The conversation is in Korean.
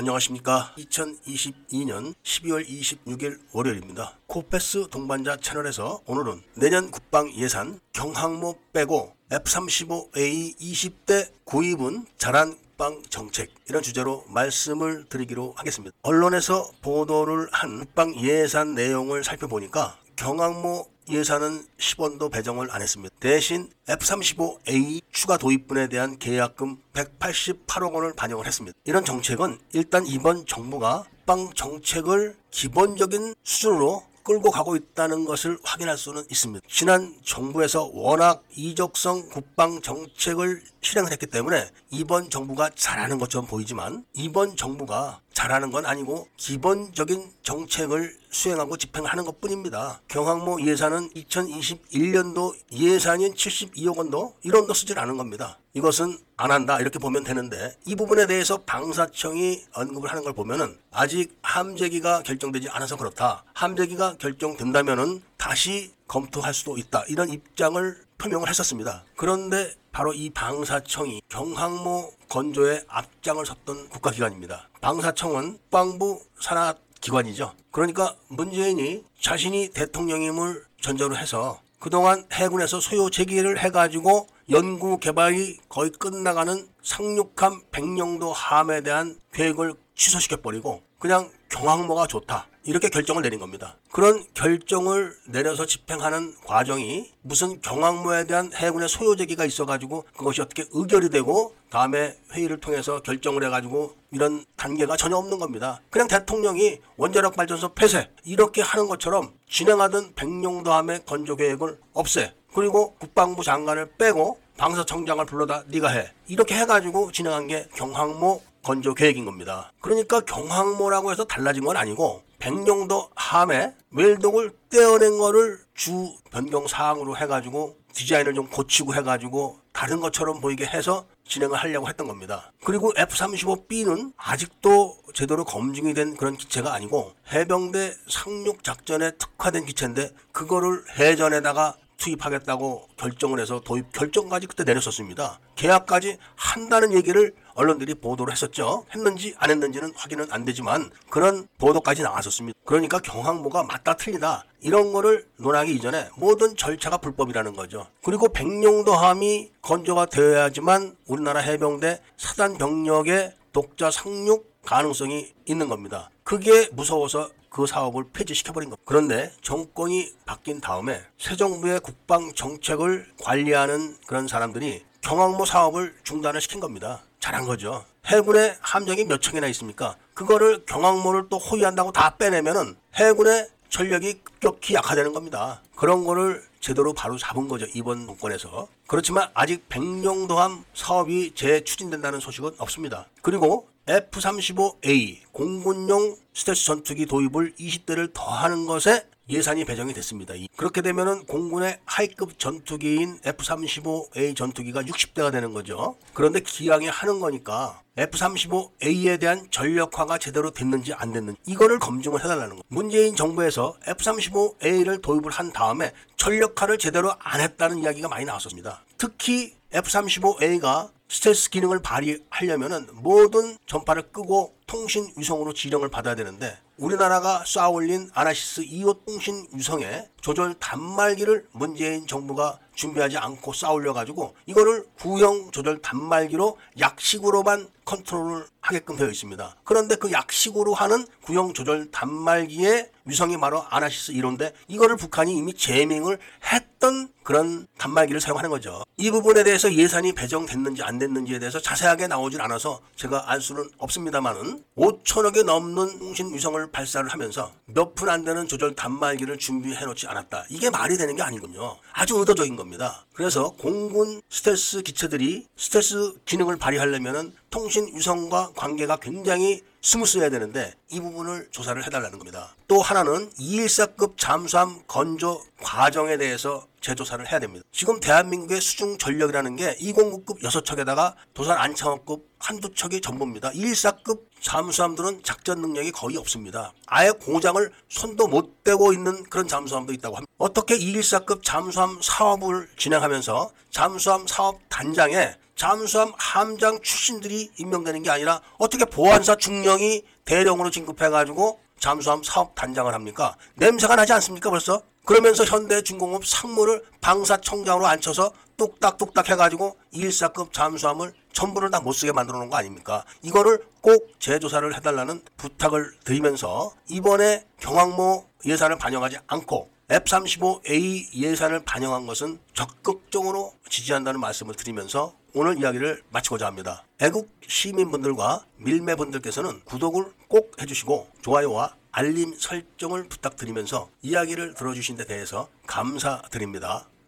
안녕하십니까. 2022년 12월 26일 월요일입니다. 코페스 동반자 채널에서 오늘은 내년 국방 예산 경항모 빼고 F-35A 20대 구입은 잘한 국방 정책 이런 주제로 말씀을 드리기로 하겠습니다. 언론에서 보도를 한 국방 예산 내용을 살펴보니까 경항모 예산은 10원도 배정을 안 했습니다. 대신 F-35A 추가 도입분에 대한 계약금 188억 원을 반영을 했습니다. 이런 정책은 일단 이번 정부가 국방 정책을 기본적인 수준으로 끌고 가고 있다는 것을 확인할 수는 있습니다. 지난 정부에서 워낙 이적성 국방 정책을 실행을 했기 때문에 이번 정부가 잘하는 것처럼 보이지만 이번 정부가 잘하는 건 아니고 기본적인 정책을 수행하고 집행하는 것 뿐입니다. 경항모 예산은 2021년도 예산인 72억 원도 1원도 쓰질 않은 겁니다. 이것은 안 한다 이렇게 보면 되는데 이 부분에 대해서 방사청이 언급을 하는 걸 보면은 아직 함재기가 결정되지 않아서 그렇다. 함재기가 결정된다면은 다시 검토할 수도 있다. 이런 입장을 표명을 했었습니다. 그런데 바로 이 방사청이 경항모 건조에 앞장을 섰던 국가기관입니다. 방사청은 국방부 산하 기관이죠. 그러니까 문재인이 자신이 대통령임을 전제로 해서 그동안 해군에서 소요 제기를 해가지고 연구 개발이 거의 끝나가는 상륙함 백령도 함에 대한 계획을 취소시켜버리고 그냥 경항모가 좋다. 이렇게 결정을 내린 겁니다. 그런 결정을 내려서 집행하는 과정이 무슨 경항모에 대한 해군의 소요 제기가 있어가지고 그것이 어떻게 의결이 되고 다음에 회의를 통해서 결정을 해가지고 이런 단계가 전혀 없는 겁니다. 그냥 대통령이 원자력 발전소 폐쇄 이렇게 하는 것처럼 진행하던 백령도함의 건조 계획을 없애 그리고 국방부 장관을 빼고 방사청장을 불러다 네가 해 이렇게 해가지고 진행한 게 경항모 건조 계획인 겁니다. 그러니까 경항모라고 해서 달라진 건 아니고 백령도 함에 웰독을 떼어낸 거를 주 변경 사항으로 해가지고 디자인을 좀 고치고 해가지고 다른 것처럼 보이게 해서 진행을 하려고 했던 겁니다. 그리고 F-35B는 아직도 제대로 검증이 된 그런 기체가 아니고 해병대 상륙 작전에 특화된 기체인데 그거를 해전에다가 투입하겠다고 결정을 해서 도입 결정까지 그때 내렸었습니다. 계약까지 한다는 얘기를 언론들이 보도를 했었죠. 했는지 안 했는지는 확인은 안 되지만 그런 보도까지 나왔었습니다. 그러니까 경항모가 맞다 틀리다 이런 거를 논하기 이전에 모든 절차가 불법이라는 거죠. 그리고 백령도함이 건조가 되어야지만 우리나라 해병대 사단 병력의 독자 상륙 가능성이 있는 겁니다. 그게 무서워서 그 사업을 폐지시켜버린 겁니다. 그런데 정권이 바뀐 다음에 새 정부의 국방 정책을 관리하는 그런 사람들이 경항모 사업을 중단을 시킨 겁니다. 잘한 거죠. 해군의 함정이 몇 척이나 있습니까? 그거를 경항모를 또 호위한다고 다 빼내면은 해군의 전력이 급격히 약화되는 겁니다. 그런 거를 제대로 바로 잡은 거죠. 이번 정권에서. 그렇지만 아직 백령도함 사업이 재추진된다는 소식은 없습니다. 그리고 F-35A 공군용 스텔스 전투기 도입을 20대를 더하는 것에 예산이 배정이 됐습니다. 그렇게 되면은 공군의 하이급 전투기인 F-35A 전투기가 60대가 되는 거죠. 그런데 기왕에 하는 거니까 F-35A에 대한 전력화가 제대로 됐는지 안 됐는지 이거를 검증을 해달라는 거. 문재인 정부에서 F-35A를 도입을 한 다음에 전력화를 제대로 안 했다는 이야기가 많이 나왔었습니다. 특히 F-35A가 스텔스 기능을 발휘하려면은 모든 전파를 끄고 통신 위성으로 지령을 받아야 되는데 우리나라가 쏴올린 아나시스 2호 통신 위성에 조절 단말기를 문재인 정부가 준비하지 않고 쏴올려 가지고 이거를 구형 조절 단말기로 약식으로만 컨트롤을 하게끔 되어 있습니다. 그런데 그 약식으로 하는 구형 조절 단말기의 위성이 바로 아나시스 1호인데 이거를 북한이 이미 jamming을 했던 그런 단말기를 사용하는 거죠. 이 부분에 대해서 예산이 배정됐는지 안 됐는지에 대해서 자세하게 나오질 않아서 제가 알 수는 없습니다만은 5천억이 넘는 통신 위성을 발사를 하면서 몇 푼 안 되는 조절 단말기를 준비해 놓지 않았다. 이게 말이 되는 게 아니군요. 아주 의도적인 겁니다. 그래서 공군 스텔스 기체들이 스텔스 기능을 발휘하려면은 통신 위성과 관계가 굉장히 스무스해야 되는데 이 부분을 조사를 해달라는 겁니다. 또 하나는 214급 잠수함 건조 과정에 대해서 재조사를 해야 됩니다. 지금 대한민국의 수중 전력이라는 게 209급 6척에다가 도산 안창호급 한두 척이 전부입니다. 214급 잠수함들은 작전 능력이 거의 없습니다. 아예 공장을 손도 못 대고 있는 그런 잠수함도 있다고 합니다. 어떻게 214급 잠수함 사업을 진행하면서 잠수함 사업 단장에 잠수함 함장 출신들이 임명되는 게 아니라 어떻게 보안사 중령이 대령으로 진급해가지고 잠수함 사업 단장을 합니까? 냄새가 나지 않습니까 벌써? 그러면서 현대중공업 상무를 방사청장으로 앉혀서 뚝딱뚝딱 해가지고 214급 잠수함을 전부를 다 못쓰게 만들어 놓은 거 아닙니까? 이거를 꼭 재조사를 해달라는 부탁을 드리면서 이번에 경항모 예산을 반영하지 않고 F-35A 예산을 반영한 것은 적극적으로 지지한다는 말씀을 드리면서 오늘 이야기를 마치고자 합니다. 애국 시민분들과 밀매분들께서는 구독을 꼭 해주시고 좋아요와 알림 설정을 부탁드리면서 이야기를 들어주신 데 대해서 감사드립니다.